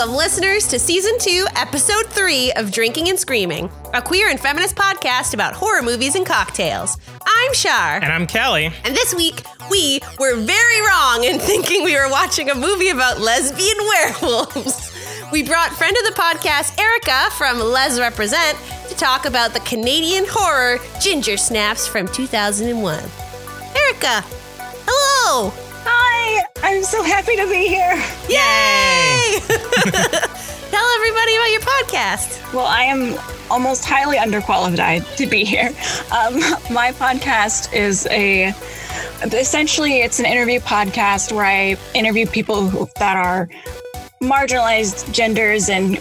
Welcome, listeners, to season two, episode three of Drinking and Screaming, a queer and feminist podcast about horror movies and cocktails. I'm Shar. And I'm Kelly. And this week, we were very wrong in thinking we were watching a movie about lesbian werewolves. We brought friend of the podcast, Erica from Les Represent, to talk about the Canadian horror Ginger Snaps from 2001. Erica, hello! Hi, I'm so happy to be here. Yay! Tell everybody about your podcast. Well, I am almost highly underqualified to be here. Um, my podcast is a essentially it's an interview podcast where I interview people who, that are marginalized genders and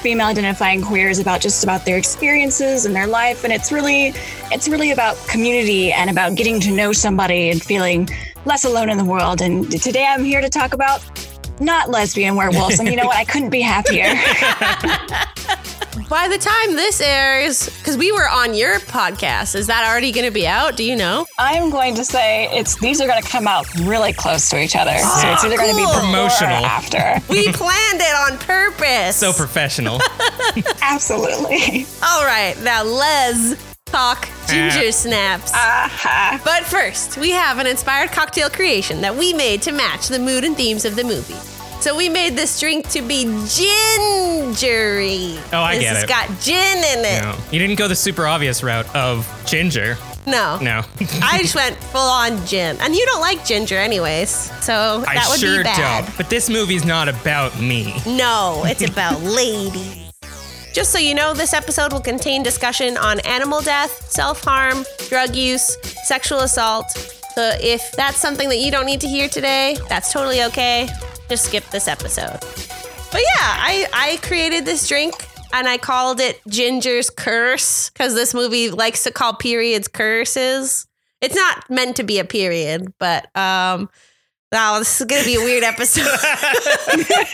female identifying queers about just about their experiences and their life and it's really it's really about community and about getting to know somebody and feeling less alone in the world and today i'm here to talk about not lesbian werewolves and you know what i couldn't be happier By the time this airs, because we were on your podcast, is that already going to be out? Do you know? i'm going to say it's these are going to come out really close to each other so it's either going to be oh, cool. or Promotional. after We planned it on purpose. So professional. absolutely All right, now Les talk ginger Ah. snaps. Aha. But first, we have an inspired cocktail creation that we made to match the mood and themes of the movie. So we made this drink to be gingery. Oh, I this get has It's got gin in it. no, you didn't go the super obvious route of ginger. No. No. I just went full on gin. And you don't like ginger anyways. So that I would sure be bad. don't. But this movie's not about me. No, it's about ladies. Just so you know, this episode will contain discussion on animal death, self harm, drug use, sexual assault. So if that's something that you don't need to hear today, that's totally okay. Just skip this episode. But yeah, I, I created this drink and I called it Ginger's Curse because this movie likes to call periods curses. It's not meant to be a period, but um, wow, this is gonna be a weird episode.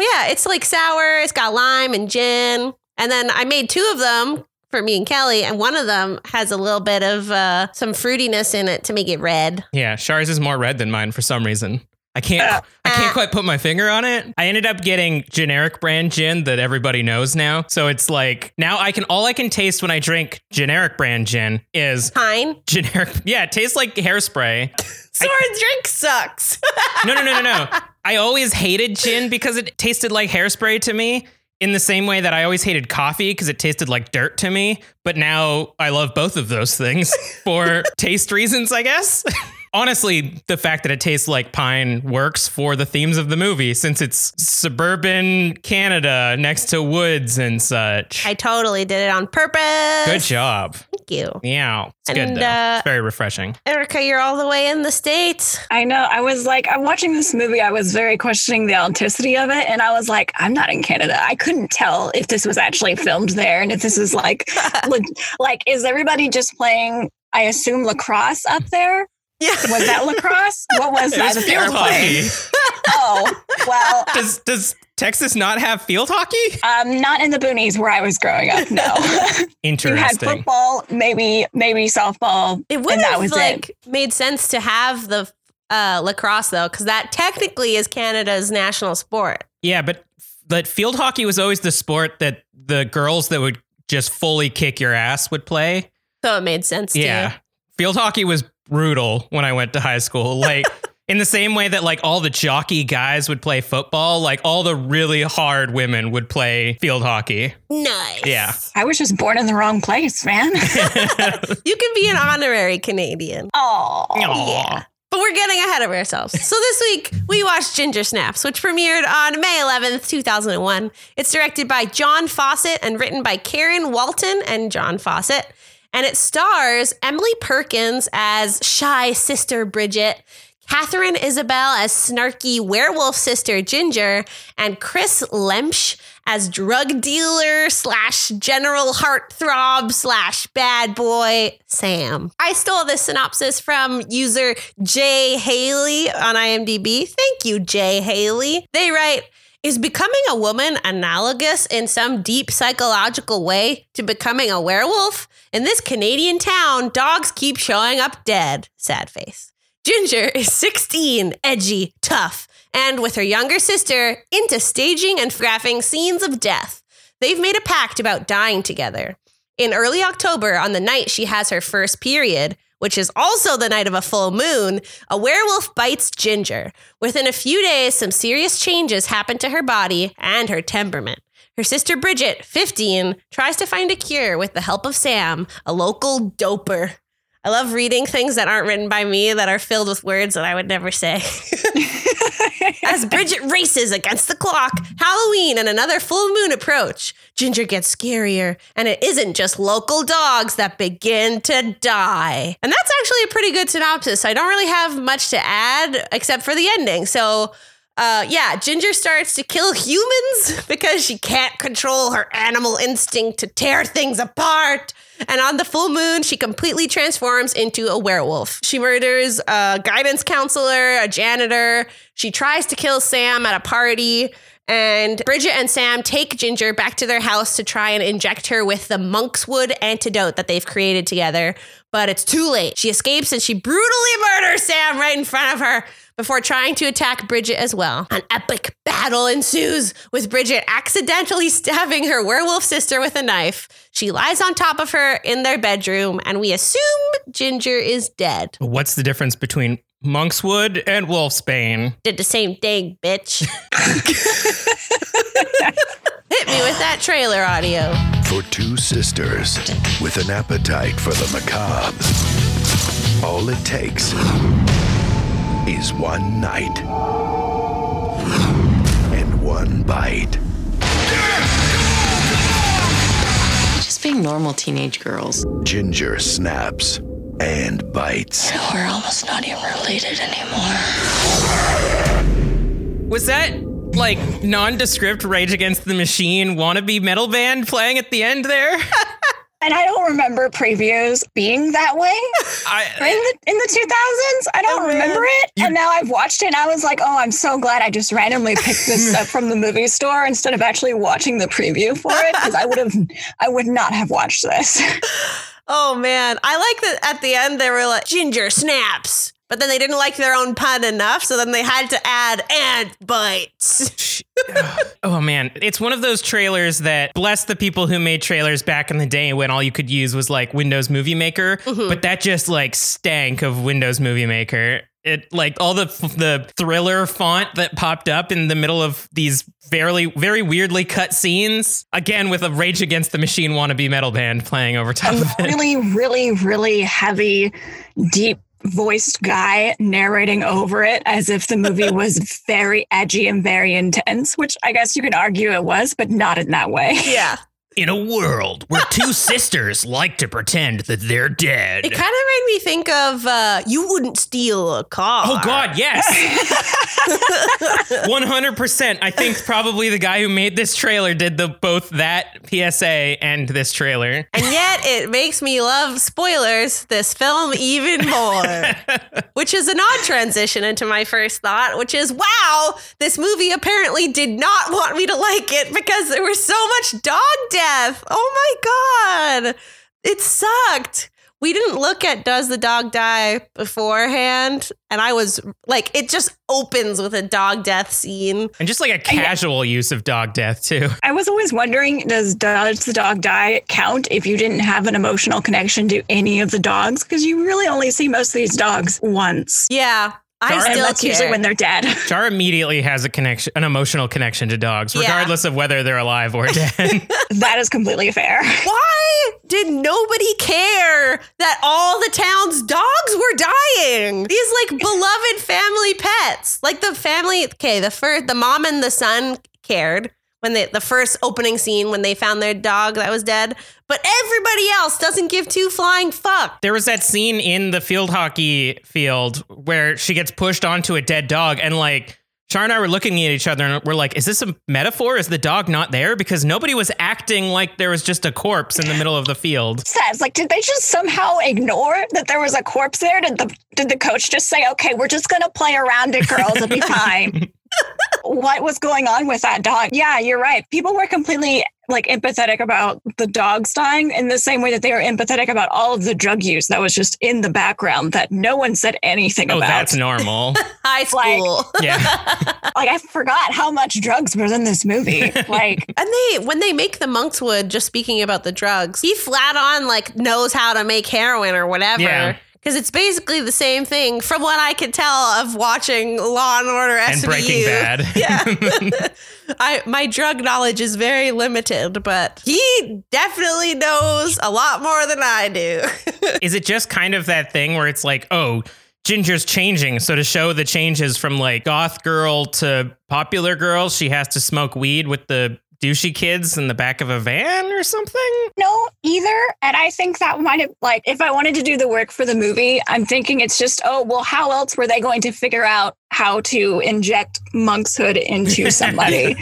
But yeah, it's like sour. It's got lime and gin. And then I made two of them for me and Kelly, and one of them has a little bit of uh, some fruitiness in it to make it red. Yeah, Shar's is more red than mine for some reason. I can't I Uh. can't quite put my finger on it. I ended up getting generic brand gin that everybody knows now. So it's like now I can all I can taste when I drink generic brand gin is Pine. generic yeah, it tastes like hairspray. So our drink sucks. No, no, no, no, no. I always hated gin because it tasted like hairspray to me. In the same way that I always hated coffee because it tasted like dirt to me. But now I love both of those things for taste reasons, I guess. Honestly, the fact that it tastes like pine works for the themes of the movie since it's suburban Canada next to woods and such. I totally did it on purpose. Good job. Thank you. Yeah. It's And, good though. uh, it's very refreshing. Erica, you're all the way in the States. I know. I was like, I'm watching this movie. I was very questioning the authenticity of it. And I was like, I'm not in Canada. I couldn't tell if this was actually filmed there and if this is like, leg- like, is everybody just playing, I assume, lacrosse up there? Yeah. Was that lacrosse? What was It that? was that field playing? hockey. Oh, well, Does does Texas not have field hockey? um, not in the boonies where I was growing up. No, Interesting. you had football, maybe, maybe softball, It would and that have was like it. made sense to have the uh, lacrosse though, because that technically is Canada's national sport. Yeah, but but field hockey was always the sport that the girls that would just fully kick your ass would play. So it made sense Yeah. to Field hockey was brutal when I went to high school. Like in the same way that like all the jockey guys would play football, like all the really hard women would play field hockey. Nice. Yeah. I was just born in the wrong place, man. You can be an honorary Canadian. Oh, Yeah. But we're getting ahead of ourselves. So this week, we watched Ginger Snaps, which premiered on May 11th, 2001. It's directed by John Fawcett and written by Karen Walton and John Fawcett. And it stars Emily Perkins as shy sister Bridget, Katharine Isabelle as snarky werewolf sister Ginger, and Kris Lemche as drug dealer slash general heartthrob slash bad boy Sam. I stole this synopsis from user Jay Haley on IMDb. Thank you, Jay Haley. They write, is becoming a woman analogous in some deep psychological way to becoming a werewolf? In this Canadian town, dogs keep showing up dead. Sad face. Ginger is 16, edgy, tough, and with her younger sister into staging and photographing scenes of death. They've made a pact about dying together. In early October, on the night she has her first period, which is also the night of a full moon, a werewolf bites Ginger. Within a few days, some serious changes happen to her body and her temperament. Her sister Bridget, 15, tries to find a cure with the help of Sam, a local doper. I love reading things that aren't written by me that are filled with words that I would never say. As Bridget races against the clock, Halloween and another full moon approach. Ginger gets scarier, and it isn't just local dogs that begin to die. And that's actually a pretty good synopsis. I don't really have much to add except for the ending. So, uh, yeah, Ginger starts to kill humans because she can't control her animal instinct to tear things apart. And on the full moon, she completely transforms into a werewolf. She murders a guidance counselor, a janitor. She tries to kill Sam at a party. And Bridget and Sam take Ginger back to their house to try and inject her with the monkswood antidote that they've created together. But it's too late. She escapes and she brutally murders Sam right in front of her before trying to attack Bridget as well. An epic battle ensues with Bridget accidentally stabbing her werewolf sister with a knife. She lies on top of her in their bedroom, and we assume Ginger is dead. What's the difference between monkswood and wolfsbane? Did the same thing, bitch. Hit me with that trailer audio. For two sisters with an appetite for the macabre, all it takes is one night and one bite. Just being normal teenage girls. Ginger snaps and bites. We're almost not even related anymore. Was that like nondescript Rage Against the Machine wannabe metal band playing at the end there? And I don't remember previews being that way in the in the 2000s. I don't oh, remember it. and now I've watched it and I was like, "Oh, I'm so glad I just randomly picked this up from the movie store instead of actually watching the preview for it because I would have I would not have watched this." Oh man, I like that at the end they were like Ginger snaps, but then they didn't like their own pun enough, so then they had to add and bites. oh man, it's one of those trailers that bless the people who made trailers back in the day when all you could use was like Windows Movie Maker, mm-hmm. but that just like stank of Windows Movie Maker. It like all the the thriller font that popped up in the middle of these very very weirdly cut scenes. Again with a Rage Against the Machine wannabe metal band playing over top of it. really, really, really heavy, deep voiced guy narrating over it as if the movie was very edgy and very intense, which I guess you can argue it was, but not in that way. yeah. In a world where two sisters like to pretend that they're dead. It kind of made me think of uh, you wouldn't steal a car. Oh God, yes. One hundred percent. I think probably the guy who made this trailer did the both that PSA and this trailer. And yet it makes me love spoilers, this film even more. which is an odd transition into my first thought, which is wow, this movie apparently did not want me to like it because there was so much dog death. Oh my God. It sucked. We didn't look at Does the Dog Die beforehand. And I was like, it just opens with a dog death scene. And just like a casual use of dog death too. I was always wondering does Does the Dog Die count if you didn't have an emotional connection to any of the dogs? Because you really only see most of these dogs once. Yeah. I and still that's usually when they're dead. Shar immediately has a connection, an emotional connection to dogs, Yeah. regardless of whether they're alive or dead. that is completely fair. Why did nobody care that all the town's dogs were dying? These like beloved family pets. Like the family, okay, the first the mom and the son cared when they the first opening scene when they found their dog that was dead, but everybody else doesn't give two flying fuck. there was that scene in the field hockey field where she gets pushed onto a dead dog and like Shar and I were looking at each other and we're like, is this a metaphor? Is the dog not there? Because nobody was acting like there was just a corpse in the middle of the field. Says like, did they just somehow ignore that there was a corpse there? Did the did the coach just say, "Okay, we're just gonna play around it, girls, it'll be fine"? What was going on with that dog? Yeah, you're right. People were completely like empathetic about the dogs dying in the same way that they were empathetic about all of the drug use that was just in the background that no one said anything Oh, about. that's normal. High school. yeah. like I forgot how much drugs was in this movie. Like And they, when they make the monkswood, just speaking about the drugs, he flat on like knows how to make heroin or whatever. Yeah. Because it's basically the same thing, from what I could tell of watching Law and Order SVU. And Breaking Bad. Yeah, I my drug knowledge is very limited, but he definitely knows a lot more than I do. Is it just kind of that thing where it's like, oh, Ginger's changing. So to show the changes from like goth girl to popular girl, she has to smoke weed with the douchey kids in the back of a van or something? no, either. And I think that might have like if I wanted to do the work for the movie, I'm thinking it's just, oh well, how else were they going to figure out how to inject monkshood into somebody?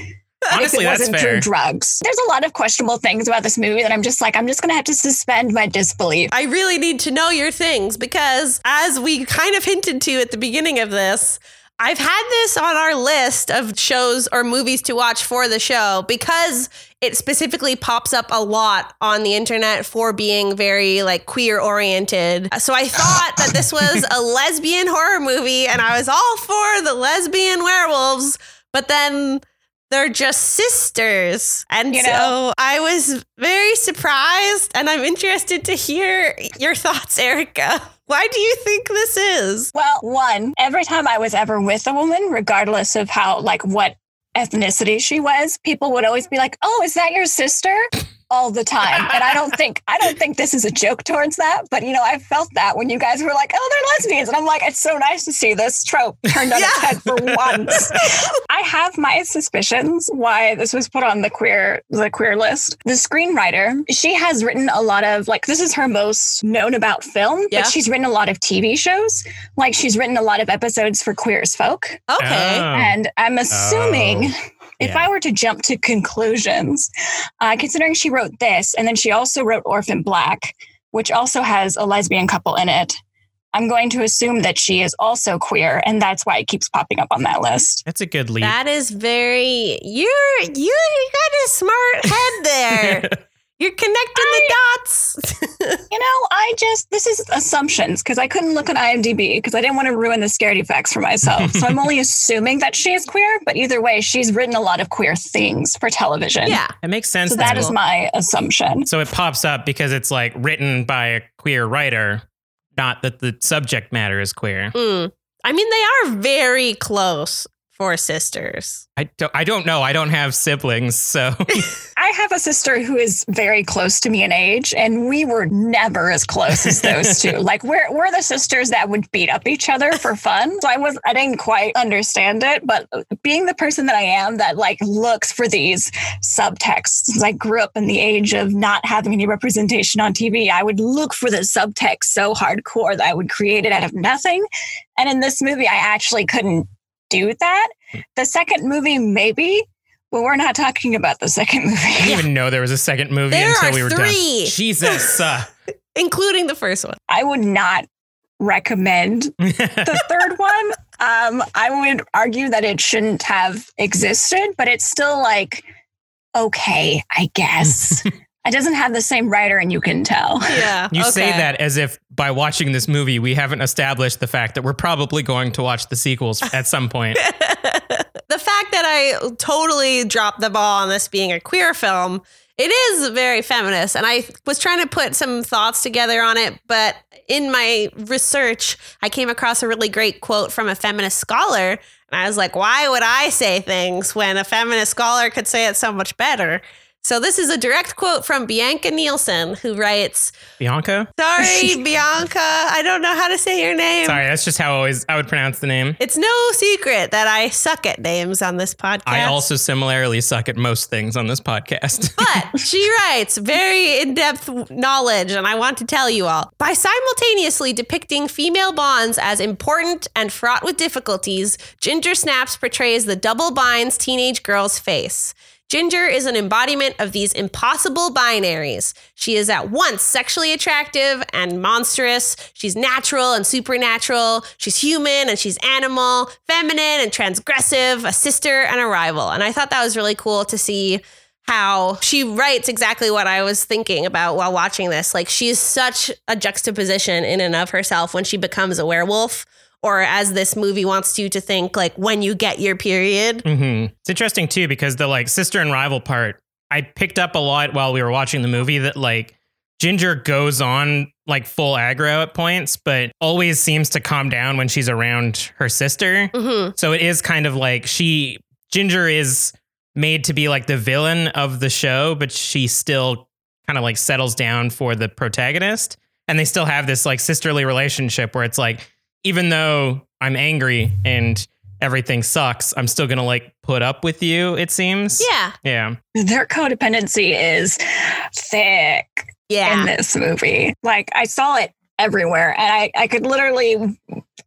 Honestly, if it wasn't fair. through drugs. There's a lot of questionable things about this movie that I'm just like, I'm just gonna have to suspend my disbelief. I really need to know your things because, as we kind of hinted to at the beginning of this, I've had this on our list of shows or movies to watch for the show because it specifically pops up a lot on the internet for being very like queer oriented. So I thought that this was a lesbian horror movie and I was all for the lesbian werewolves, but then they're just sisters. And You so I was very surprised and I'm interested to hear your thoughts, Erica. Why do you think this is? Well, one, every time I was ever with a woman, regardless of how, like, what ethnicity she was, people would always be like, "Oh, is that your sister?" All the time. And I don't think I don't think this is a joke towards that, but you know, I felt that when you guys were like, "Oh, they're lesbians." And I'm like, "It's so nice to see this trope turned on its head for once." I have my suspicions why this was put on the queer the queer list. The screenwriter, she has written a lot of like this is her most known about film, Yeah. but she's written a lot of TV shows. Like she's written a lot of episodes for Queer as Folk. Okay. Oh. And I'm assuming Oh, if yeah. I were to jump to conclusions, uh, considering she wrote this and then she also wrote Orphan Black, which also has a lesbian couple in it, I'm going to assume that she is also queer, and that's why it keeps popping up on that list. That's a good lead. That is very you're you you got a smart head there. You're connecting the dots. You know, I just, this is assumptions because I couldn't look on IMDb because I didn't want to ruin the scaredy facts for myself. so I'm only assuming that she is queer, but either way, she's written a lot of queer things for television. yeah. It makes sense. So that then. is my assumption. So it pops up because it's like written by a queer writer, not that the subject matter is queer. Mm. I mean, they are very close for sisters. I don't, I don't know. I don't have siblings, so I have a sister who is very close to me in age, and we were never as close as those two. Like we're we're the sisters that would beat up each other for fun. So I was I didn't quite understand it, but being the person that I am that like looks for these subtexts, I grew up in the age of not having any representation on TV, I would look for the subtext so hardcore that I would create it out of nothing. And in this movie, I actually couldn't do that. The second movie, maybe. But we're not talking about the second movie. I didn't even know there was a second movie There until are we were three. done. Jesus. Uh, including the first one. I would not recommend the third one. Um, I would argue that it shouldn't have existed, but it's still like okay, I guess. it doesn't have the same writer, and you can tell. Yeah. you say that as if by watching this movie, we haven't established the fact that we're probably going to watch the sequels at some point. The fact that I totally dropped the ball on this being a queer film, it is very feminist. And I was trying to put some thoughts together on it, but in my research, I came across a really great quote from a feminist scholar. And I was like, why would I say things when a feminist scholar could say it so much better? So this is a direct quote from Bianca Nielsen, who writes, Bianca? Sorry, Bianca, I don't know how to say your name. Sorry, that's just how I always I would pronounce the name. It's no secret that I suck at names on this podcast. I also similarly suck at most things on this podcast. But she writes very in depth knowledge, and I want to tell you all. By simultaneously depicting female bonds as important and fraught with difficulties, Ginger Snaps portrays the double binds teenage girl's face. Ginger is an embodiment of these impossible binaries. She is at once sexually attractive and monstrous. She's natural and supernatural. She's human and she's animal, feminine and transgressive, a sister and a rival. And I thought that was really cool to see how she writes exactly what I was thinking about while watching this. Like she's such a juxtaposition in and of herself when she becomes a werewolf, or as this movie wants you to think, like when you get your period. hmm It's interesting too because the like sister and rival part, I picked up a lot while we were watching the movie that like Ginger goes on like full aggro at points, but always seems to calm down when she's around her sister. hmm So it is kind of like she Ginger is made to be like the villain of the show, but she still kind of like settles down for the protagonist. And they still have this like sisterly relationship where it's like, even though I'm angry and everything sucks, I'm still gonna like put up with you, it seems. Yeah. Yeah. Their codependency is thick Yeah. in this movie. Like I saw it everywhere and I, I could literally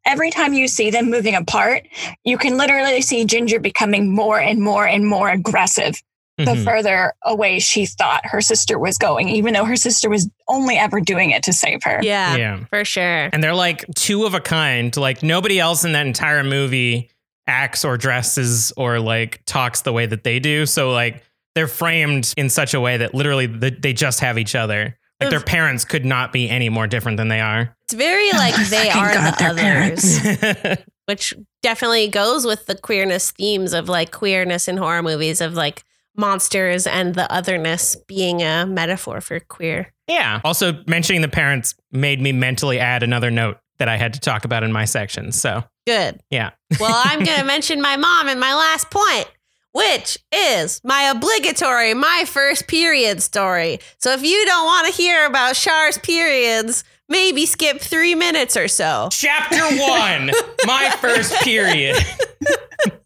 every time you see them moving apart, you can literally see Ginger becoming more and more and more aggressive the Mhm. further away she thought her sister was going, even though her sister was only ever doing it to save her. yeah. yeah. For sure. And they're like two of a kind. Like nobody else in that entire movie acts or dresses or like talks the way that they do. So like they're framed in such a way that literally th- they just have each other. Like their parents could not be any more different than they are. It's very like they are God, the their parents. others, which definitely goes with the queerness themes of like queerness in horror movies of like monsters and the otherness being a metaphor for queer. yeah. Also, mentioning the parents made me mentally add another note that I had to talk about in my section. So Good. yeah. Well, I'm going to mention my mom in my last point, which is my obligatory, my first period story. So if you don't want to hear about Shar's periods, maybe skip three minutes or so. Chapter one, my first period.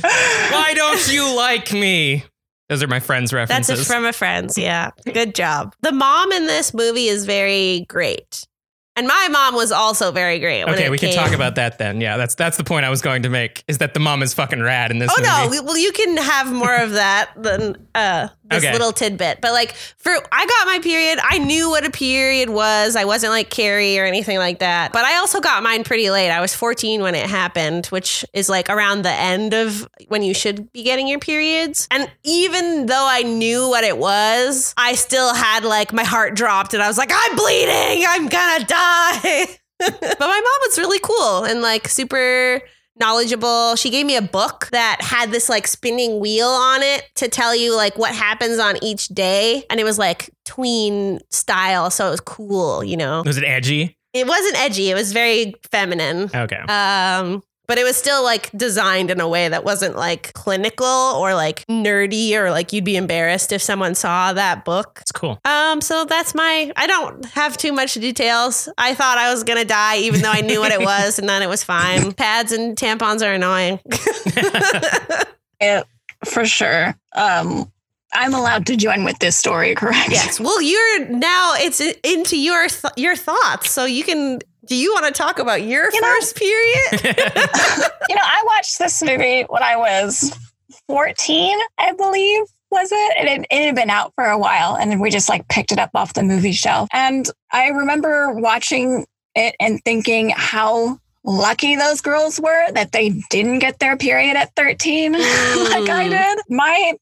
Why don't you like me? Those are my friends' That's references. it from a friend's. Yeah. Good job. The mom in this movie is very great. And my mom was also very great. okay, we can came- talk about that then. Yeah, that's that's the point I was going to make. Is that the mom is fucking rad in this Oh movie? no! Well, you can have more of that than uh, this Okay. little tidbit. But like, for I got my period. I knew what a period was. I wasn't like Carrie or anything like that. But I also got mine pretty late. I was 14 when it happened, which is like around the end of when you should be getting your periods. And even though I knew what it was, I still had like my heart dropped, and I was like, I'm bleeding. I'm gonna die. but my mom was really cool and like super knowledgeable. She gave me a book that had this like spinning wheel on it to tell you like what happens on each day. And it was like tween style. So it was cool, you know. Was it edgy? It wasn't edgy, it was very feminine. Okay. Um, but it was still like designed in a way that wasn't like clinical or like nerdy or like you'd be embarrassed if someone saw that book. It's cool. Um, so that's my I don't have too much details. I thought I was gonna die even though I knew what it was and then it was fine. Pads and tampons are annoying. Yeah, for sure. Um, I'm allowed to join with this story, correct? yes. Well, you're now it's into your th- your thoughts. So you can do you want to talk about your You know- first period? You know, I watched this movie when I was 14, I believe, was it? And it, it had been out for a while, and then we just like picked it up off the movie shelf. And I remember watching it and thinking how lucky those girls were that they didn't get their period at 13 like I Mm. did. My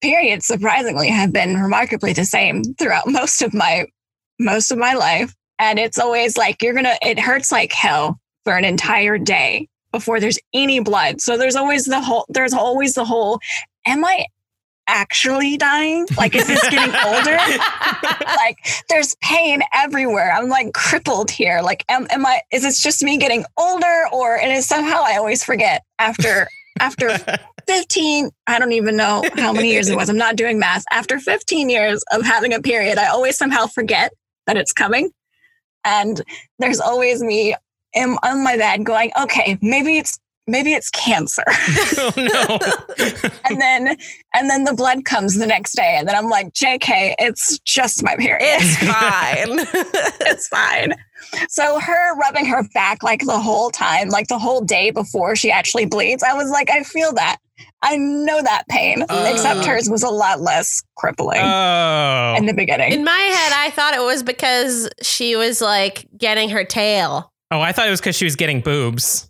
periods surprisingly have been remarkably the same throughout most of my most of my life. And it's always like you're gonna it hurts like hell for an entire day before there's any blood. So there's always the whole there's always the whole am I actually dying? Like is this getting older? like there's pain everywhere. I'm like crippled here. Like am, am I is this just me getting older or it is somehow I always forget after after 15 I don't even know how many years it was. I'm not doing math. After 15 years of having a period, I always somehow forget that it's coming. And there's always me in, on my bed going, okay, maybe it's maybe it's cancer. oh no. and then and then the blood comes the next day and then I'm like, JK, it's just my period. it's fine. it's fine. So her rubbing her back like the whole time, like the whole day before she actually bleeds, I was like, I feel that. I know that pain. Except Uh. hers was a lot less crippling oh. in the beginning. In my head, I thought it was because she was like getting her tail. oh, I thought it was because she was getting boobs.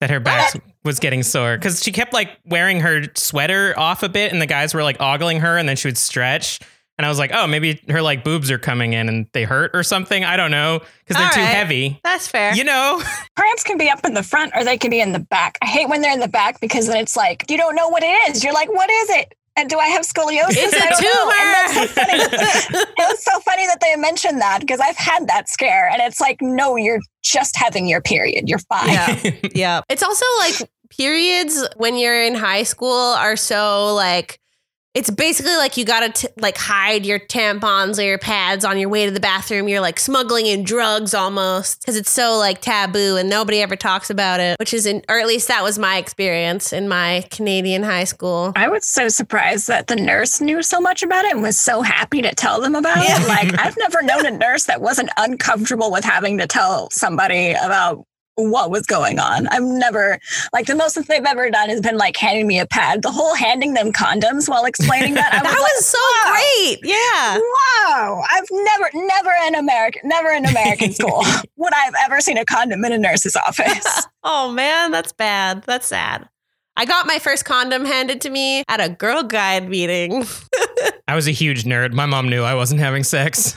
That her back was getting sore because she kept like wearing her sweater off a bit, and the guys were like ogling her, and then she would stretch. And I was like, oh, maybe her like boobs are coming in and they hurt or something. I don't know because they're All too right. heavy. That's fair. You know, Cramps can be up in the front or they can be in the back. I hate when they're in the back because then it's like you don't know what it is. You're like, what is it? And do I have scoliosis? It's a I don't know. And that's so was so funny that they mentioned that because I've had that scare, and it's like, no, you're just having your period. You're fine. yeah. yeah. It's also like periods when you're in high school are so like it's basically like you gotta t- like hide your tampons or your pads on your way to the bathroom. You're like smuggling in drugs almost because it's so like taboo and nobody ever talks about it. Which is, in, or at least that was my experience in my Canadian high school. I was so surprised that the nurse knew so much about it and was so happy to tell them about it. Like, I've never known a nurse that wasn't uncomfortable with having to tell somebody about what was going on. I've never, like, the most that they've ever done has been like handing me a pad. The whole handing them condoms while explaining that, I was That like, was so wow. great. Yeah. Wow, I've never, never in American, never in American school would I have ever seen a condom in a nurse's office. Oh man, that's bad. That's sad. I got my first condom handed to me at a girl guide meeting. I was a huge nerd. My mom knew I wasn't having sex.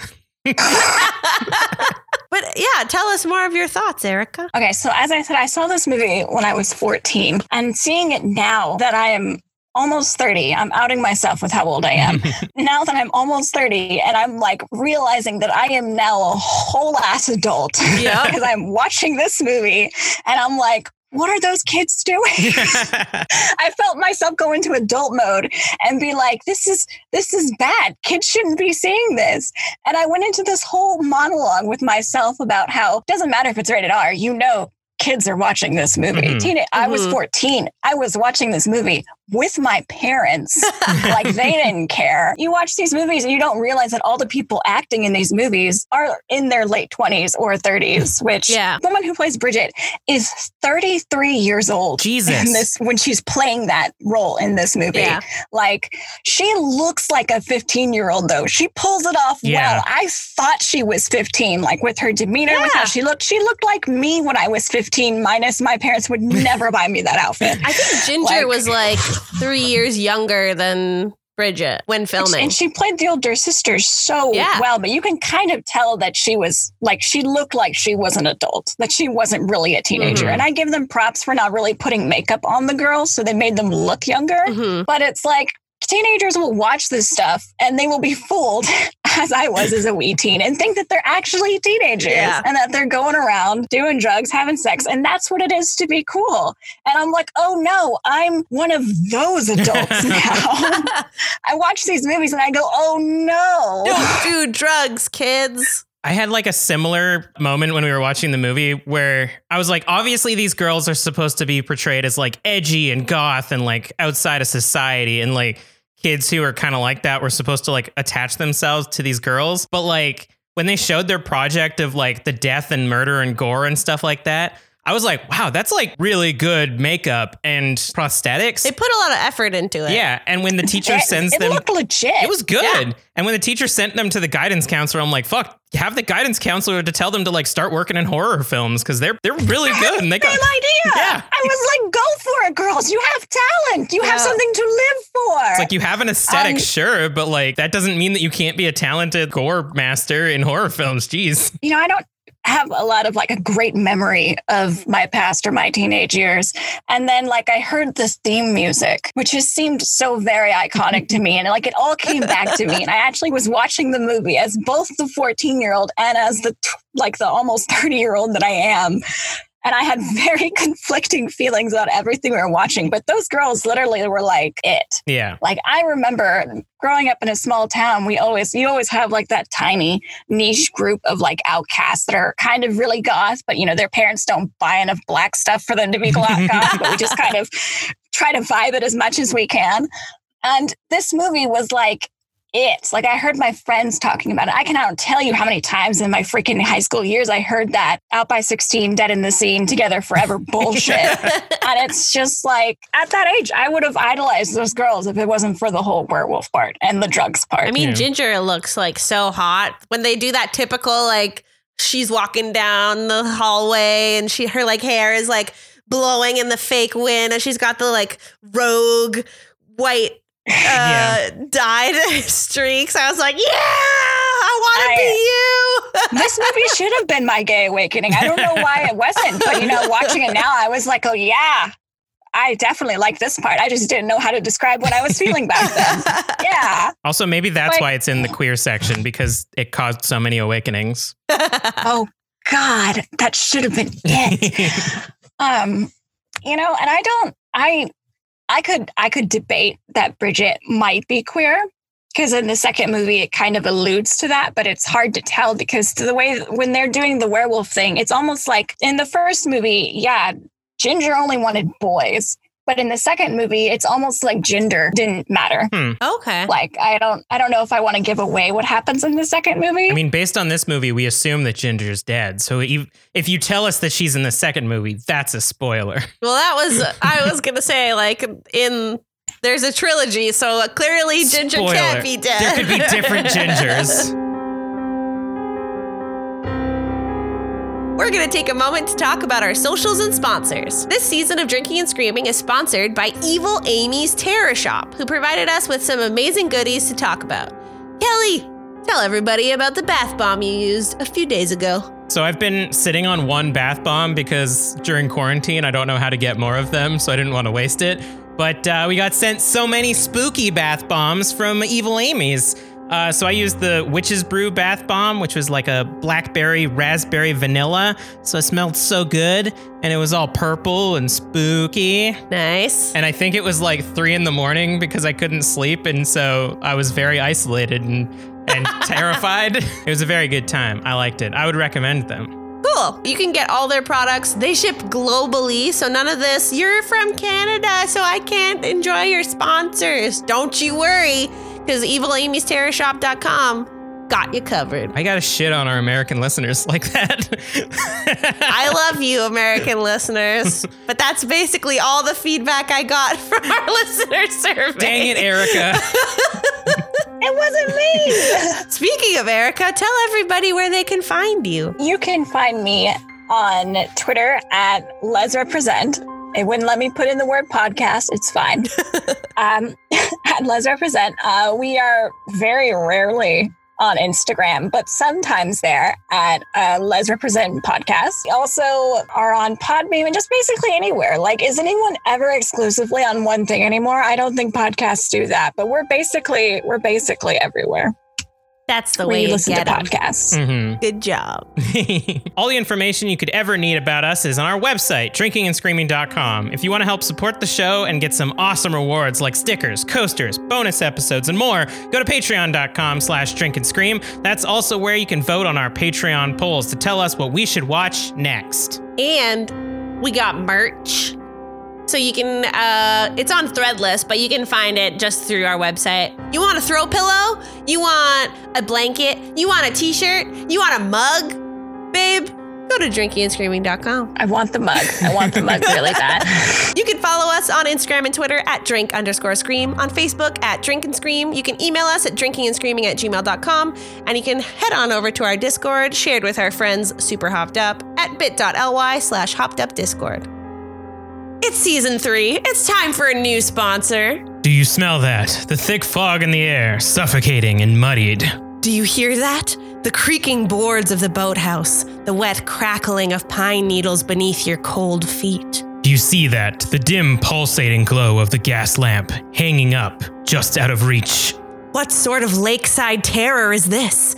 But yeah, tell us more of your thoughts, Erica. Okay, so as I said, I saw this movie when I was 14, and seeing it now that I am almost 30, I'm outing myself with how old I am. now that I'm almost 30, and I'm like realizing that I am now a whole ass adult Yeah. because I'm watching this movie, and I'm like, what are those kids doing? I felt myself go into adult mode and be like, this is this is bad. Kids shouldn't be seeing this. And I went into this whole monologue with myself about how it doesn't matter if it's rated R, you know kids are watching this movie. Mhm. Teen- I was Mhm. 14. I was watching this movie with my parents. like they didn't care. You watch these movies and you don't realize that all the people acting in these movies are in their late 20s or 30s, which Yeah. the woman who plays Bridget is 33 years old Jesus. in this when she's playing that role in this movie. Yeah. Like she looks like a 15 year old though. She pulls it off Yeah. well. I thought she was 15, like with her demeanor, with Yeah. how she looked. She looked like me when I was 15, minus my parents would never buy me that outfit. I think Ginger Like- was like three years younger than Bridget when filming. And she played the older sister so Yeah. well, but you can kind of tell that she was like, she looked like she was an adult, that she wasn't really a teenager. Mhm. And I give them props for not really putting makeup on the girls, so they made them look younger. Mhm. But it's like teenagers will watch this stuff and they will be fooled, as I was as a wee teen, and think that they're actually teenagers Yeah. and that they're going around doing drugs, having sex, and that's what it is to be cool. And I'm like, oh no, I'm one of those adults now. I watch these movies and I go, oh no. Don't do drugs, kids. I had like a similar moment when we were watching the movie where I was like, obviously, these girls are supposed to be portrayed as like edgy and goth and like outside of society. And like kids who are kind of like that were supposed to like attach themselves to these girls. But like when they showed their project of like the death and murder and gore and stuff like that, I was like, wow, that's like really good makeup and prosthetics. They put a lot of effort into it. yeah. And when the teacher It, sends it them. looked legit. It was good. And when the teacher sent them to the guidance counselor, I'm like, fuck, have the guidance counselor to tell them to like start working in horror films because they're they're really good. And they got Same idea. Yeah. I was like, go for it, girls. You have talent. You have something to live for. it's like you have an aesthetic, Um, sure, but like that doesn't mean that you can't be a talented gore master in horror films. Jeez. you know, I don't have a lot of like a great memory of my past or my teenage years. And then like I heard this theme music, which just seemed so very iconic to me. And like it all came back to me. And I actually was watching the movie as both the 14 year old and as the like the almost 30 year old that I am. And I had very conflicting feelings about everything we were watching. But those girls literally were like it. Yeah. Like I remember growing up in a small town, we always you always have like that tiny niche group of like outcasts that are kind of really goth, but you know their parents don't buy enough black stuff for them to be goth, but we just kind of try to vibe it as much as we can. And this movie was like it. Like I heard my friends talking about it. I cannot tell you how many times in my freaking high school years I heard that out by 16, dead in the scene, together forever bullshit. and it's just like at that age, I would have idolized those girls if it wasn't for the whole werewolf part and the drugs part. I mean, Yeah. Ginger looks like so hot when they do that typical like she's walking down the hallway and she her like hair is like blowing in the fake wind, and she's got the like rogue white uh, Yeah. dyed streaks. I was like, yeah, I want to be you. this movie should have been my gay awakening. I don't know why it wasn't, but you know, watching it now, I was like, oh yeah, I definitely like this part. I just didn't know how to describe what I was feeling back then. Yeah. Also, maybe that's Like- why it's in the queer section because it caused so many awakenings. Oh God, that should have been it. um, you know, and I don't. I I could I could debate that Bridget might be queer because in the second movie it kind of alludes to that, but it's hard to tell because to the way when they're doing the werewolf thing, it's almost like in the first movie, yeah, Ginger only wanted boys. But in the second movie, it's almost like gender didn't matter. okay. Like I don't I don't know if I want to give away what happens in the second movie. I mean, based on this movie, we assume that Ginger's dead. So if if you tell us that she's in the second movie, that's a spoiler. Well, that was I was gonna say like in there's a trilogy, so uh, clearly Ginger Spoiler. can't be dead. There could be different Gingers. We're going to take a moment to talk about our socials and sponsors. This season of Drinking and Screaming is sponsored by Evil Amy's Terror Shop, who provided us with some amazing goodies to talk about. Kelly, tell everybody about the bath bomb you used a few days ago. So I've been sitting on one bath bomb because during quarantine I don't know how to get more of them, so I didn't want to waste it. But uh, we got sent so many spooky bath bombs from Evil Amy's. Uh, so I used the Witch's Brew bath bomb, which was like a blackberry, raspberry, vanilla. So it smelled so good, and it was all purple and spooky. Nice. And I think it was like three in the morning because I couldn't sleep, and so I was very isolated and and terrified. It was a very good time. I liked it. I would recommend them. Cool. You can get all their products. They ship globally, so none of this, you're from Canada, so I can't enjoy your sponsors. Don't you worry, because evilamysterrorshop.com got you covered. I gotta shit on our American listeners like that. I love you, American listeners, but that's basically all the feedback I got from our listener survey. Dang it, Erica. it wasn't me. Speaking of Erica, tell everybody where they can find you. You can find me on Twitter at Les Represent. It wouldn't let me put in the word podcast. It's fine. um, at Les Represent. Uh, we are very rarely on Instagram, but sometimes there at uh, Les Represent Podcast. We also are on Podbean and just basically anywhere. Like, is anyone ever exclusively on one thing anymore? I don't think podcasts do that, but we're basically we're basically everywhere. That's the way you you listen to get 'em. podcasts. Mhm. Good job. All the information you could ever need about us is on our website, drinkingandscreaming.com. If you want to help support the show and get some awesome rewards like stickers, coasters, bonus episodes, and more, go to patreon.com slash drinkandscream. That's also where you can vote on our Patreon polls to tell us what we should watch next. And we got merch. So you can, uh, it's on Threadless, but you can find it just through our website. You want a throw pillow? You want a blanket? You want a t shirt? You want a mug? Babe, go to drinkingandscreaming.com. I want the mug. I want the mug really bad. You can follow us on Instagram and Twitter at drink underscore scream, on Facebook at drink and scream. You can email us at drinkingandscreaming at gmail.com, and you can head on over to our Discord, shared with our friends Super Hopped Up, at bit.ly slash hopped up discord. It's season three. It's time for a new sponsor. Do you smell that? The thick fog in the air, suffocating and muddied. Do you hear that? The creaking boards of the boathouse, the wet crackling of pine needles beneath your cold feet. Do you see that? The dim, pulsating glow of the gas lamp hanging up just out of reach. What sort of lakeside terror is this?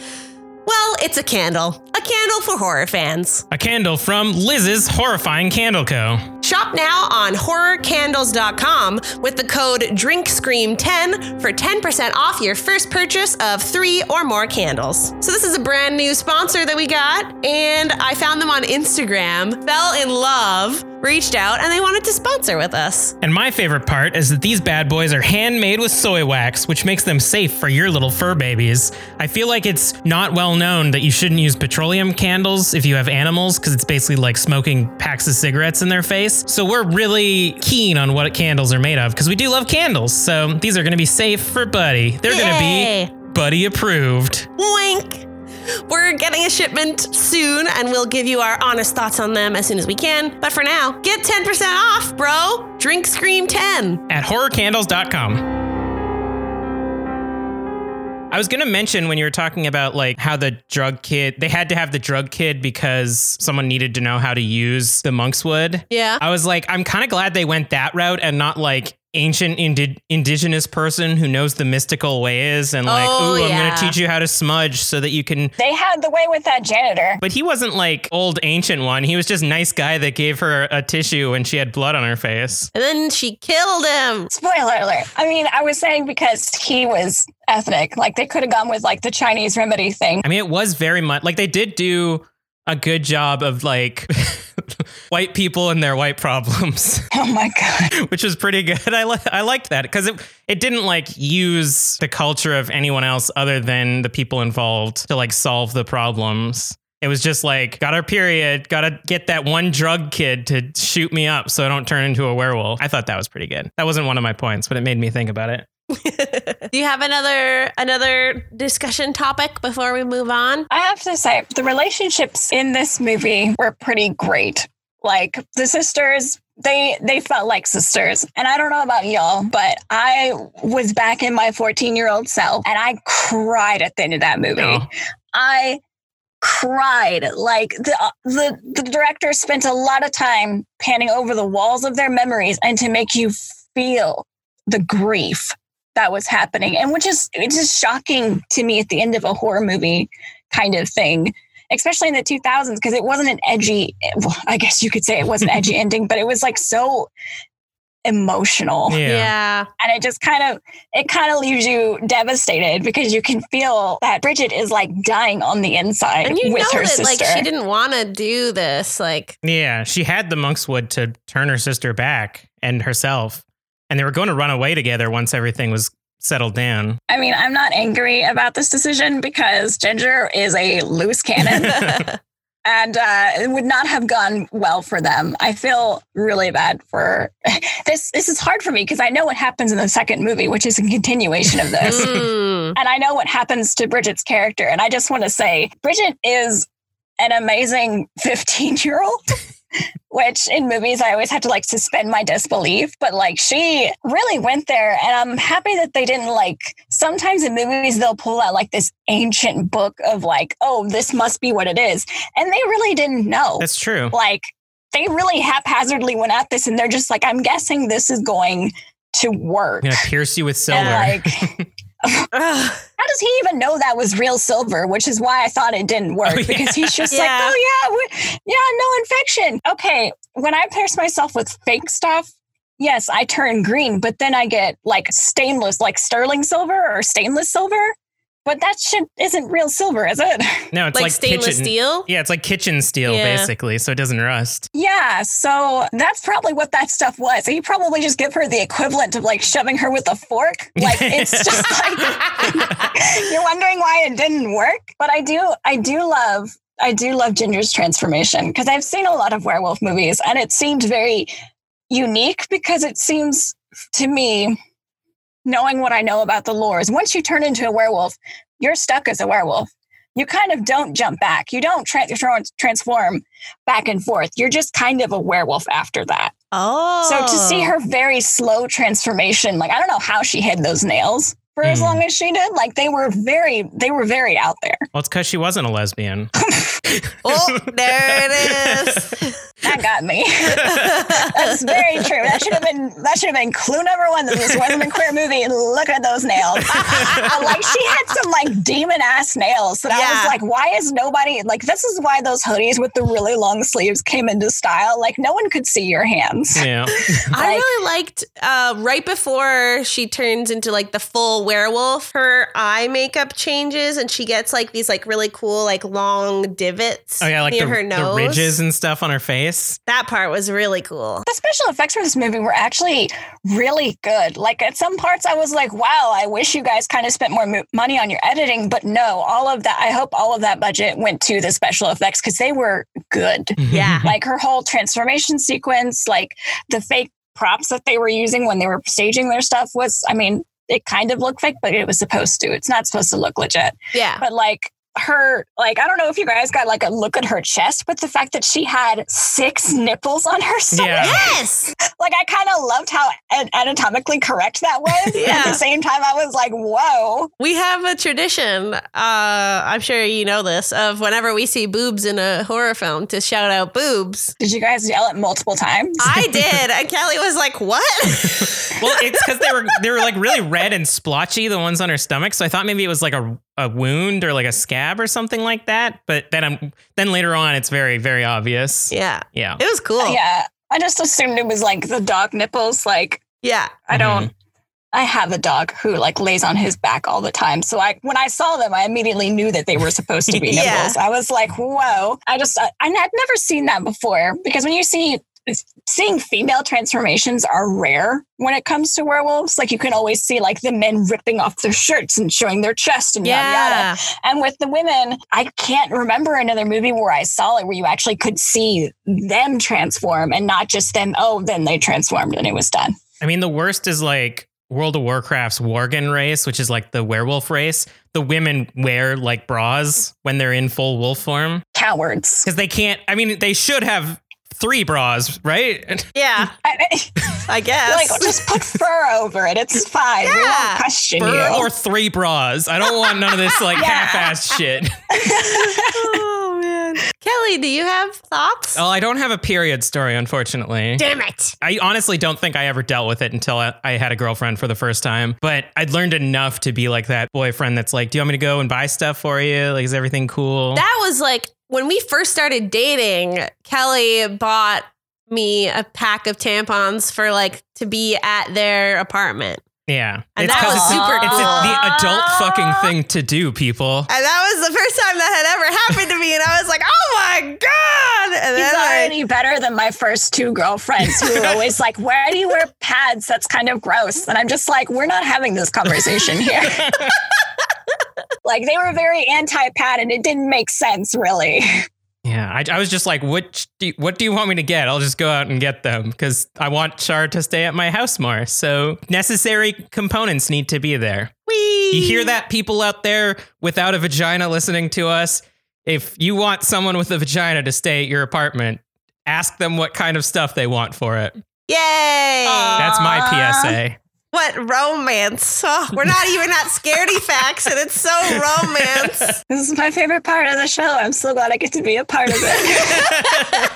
Well, it's a candle. A candle for horror fans. A candle from Liz's Horrifying Candle Co. Shop now on horrorcandles.com with the code DRINKSCREAM10 for 10% off your first purchase of three or more candles. So, this is a brand new sponsor that we got, and I found them on Instagram, fell in love, reached out, and they wanted to sponsor with us. And my favorite part is that these bad boys are handmade with soy wax, which makes them safe for your little fur babies. I feel like it's not well known that you shouldn't use petroleum candles if you have animals, because it's basically like smoking packs of cigarettes in their face. So we're really keen on what candles are made of, because we do love candles. So these are going to be safe for Buddy. They're going to be Buddy approved. Wink! We're getting a shipment soon, and we'll give you our honest thoughts on them as soon as we can. But for now, get 10% off, bro. Drink Scream 10. at horrorcandles.com. I was going to mention when you were talking about like how the drug kid, they had to have the drug kid because someone needed to know how to use the monk's wood. Yeah. I was like, I'm kind of glad they went that route and not like ancient indi- indigenous person who knows the mystical ways and like, Oh, ooh, I'm yeah. going to teach you how to smudge so that you can. They had the way with that janitor. But he wasn't like old ancient one. He was just nice guy that gave her a tissue when she had blood on her face. And then she killed him. Spoiler alert. I mean, I was saying because he was ethnic. Like they could have gone with like the Chinese remedy thing. I mean, it was very much like they did do a good job of like white people and their white problems, Oh my god. which was pretty good. I li- I liked that because it it didn't like use the culture of anyone else other than the people involved to like solve the problems. It was just like, got our period, gotta get that one drug kid to shoot me up so I don't turn into a werewolf. I thought that was pretty good. That wasn't one of my points, but it made me think about it. Do you have another another discussion topic before we move on? I have to say, the relationships in this movie were pretty great. Like the sisters, they they felt like sisters. And I don't know about y'all, but I was back in my 14 year old self and I cried at the end of that movie. No. I cried like the, uh, the the director spent a lot of time panning over the walls of their memories and to make you feel the grief that was happening and which is it's just shocking to me at the end of a horror movie kind of thing especially in the 2000s because it wasn't an edgy well, i guess you could say it was an edgy ending but it was like so emotional Yeah. and it just kind of it kind of leaves you devastated because you can feel that Bridget is like dying on the inside And you with know her that sister. like she didn't want to do this. Like Yeah, she had the monkshood to turn her sister back and herself, and they were going to run away together once everything was settled down. I mean, I'm not angry about this decision because Ginger is a loose cannon and uh, it would not have gone well for them. I feel really bad for this. This is hard for me because I know what happens in the second movie, which is a continuation of this. mm, and I know what happens to Bridget's character. And I just want to say, Bridget is an amazing 15 year old. Which in movies I always have to like suspend my disbelief, but like she really went there, and I'm happy that they didn't like. Sometimes in movies they'll pull out like this ancient book of like, oh, this must be what it is, and they really didn't know. That's true. like they really haphazardly went at this, and they're just like, I'm guessing this is going to work. I'm gonna pierce you with silver. And like, how does he even know that was real silver? Which is why I thought it didn't work Oh, yeah. because he's just Yeah. like, oh yeah, we- yeah, no. Okay, when I pierce myself with fake stuff, yes, I turn green, but then I get like stainless, like sterling silver or stainless silver. But that shit isn't real silver, is it? no, it's like, like, stainless kitchen. steel. Yeah, it's like kitchen steel Yeah. basically, so it doesn't rust. Yeah, so that's probably what that stuff was. He probably just give her the equivalent of like shoving her with a fork. Like it's just like you're wondering why it didn't work. But I do I do love I do love Ginger's transformation because I've seen a lot of werewolf movies and it seemed very unique because it seems to me knowing what I know about the lore is once you turn into a werewolf, you're stuck as a werewolf. You kind of don't jump back. You don't tra- tra- transform back and forth. You're just kind of a werewolf after that. oh, So to see oh. her very slow transformation, like I don't know how she hid those nails for as Mm. long as she did. Like they were very, they were very out there. Well, it's because she wasn't a lesbian. Oh, there it is. That got me. That's very true. That should have been that should have been clue number one. That This is one of the queer movie. Look at those nails. Uh, like she had some like demon ass nails that I was like, why is nobody like this is why those hoodies with the really long sleeves came into style. Like no one could see your hands. yeah. I really liked uh, right before she turns into like the full werewolf, her eye makeup changes and she gets like these like really cool like long divots Oh yeah, like near the, her the nose. ridges and stuff on her face. That part was really cool. The special effects for this movie were actually really good. Like at some parts, I was like, wow, I wish you guys kind of spent more mo- money on your editing. But no, all of that, I hope all of that budget went to the special effects because they were good. Mm-hmm. Yeah. like her whole transformation sequence, like the fake props that they were using when they were staging their stuff was, I mean, it kind of looked fake, but it was supposed to. It's not supposed to look legit. Yeah. But like her like I don't know if you guys got like a look at her chest, but the fact that she had six nipples on her stomach, Yeah. Yes. like I kind of loved how anatomically correct that was. At the same time, I was like, whoa. We have a tradition, uh, I'm sure you know this, of whenever we see boobs in a horror film to shout out boobs. Did you guys yell it multiple times? I did. And Kelly was like, what? Well, it's because they were they were like really red and splotchy, the ones on her stomach. So I thought maybe it was like a, a wound or like a scab or something like that. But then I'm then later on, it's very very obvious. yeah. Yeah. It was cool. Yeah, I just assumed it was like the dog nipples. Like Yeah. I mm-hmm. don't. I have a dog who like lays on his back all the time. So I, when I saw them, I immediately knew that they were supposed to be Yeah. nipples. I was like, whoa! I just, I, I'd never seen that before because when you see, seeing female transformations are rare when it comes to werewolves. Like you can always see like the men ripping off their shirts and showing their chest and yada yada. Yeah. And with the women, I can't remember another movie where I saw it where you actually could see them transform and not just them. Oh, then they transformed and it was done. I mean, the worst is like World of Warcraft's Worgen race, which is like the werewolf race. The women wear like bras when they're in full wolf form Cowards. because they can't. I mean, they should have three bras, right? Yeah. I, I guess. like just put fur over it. It's fine. We Yeah. won't question Fur you. or three bras. I don't want none of this like Yeah. half-assed shit. oh, man. Kelly, do you have thoughts? Oh, I don't have a period story, unfortunately. Damn it. I honestly don't think I ever dealt with it until I, I had a girlfriend for the first time. But I'd learned enough to be like that boyfriend that's like, "Do you want me to go and buy stuff for you? Like, is everything cool?" That was like when we first started dating, Kelly bought me a pack of tampons for like to be at their apartment. yeah, And it's that 'cause was it's, super it's cool. the adult fucking thing to do, people. And that was the first time that had ever happened to me. And I was like, oh my God. And He's then I, already better than my first two girlfriends who were always like, Why do you wear pads? That's kind of gross. And I'm just like, We're not having this conversation here. like they were very anti pad and it didn't make sense really. Yeah, I, I was just like, "What? Do you, what do you want me to get? I'll just go out and get them because I want Shar to stay at my house more. So necessary components need to be there. Whee! You hear that, people out there without a vagina listening to us? If you want someone with a vagina to stay at your apartment, ask them what kind of stuff they want for it. Yay. That's my PSA. What romance. Oh, we're not even at scaredy facts, and it's so romance. This is my favorite part of the show. I'm so glad I get to be a part of it.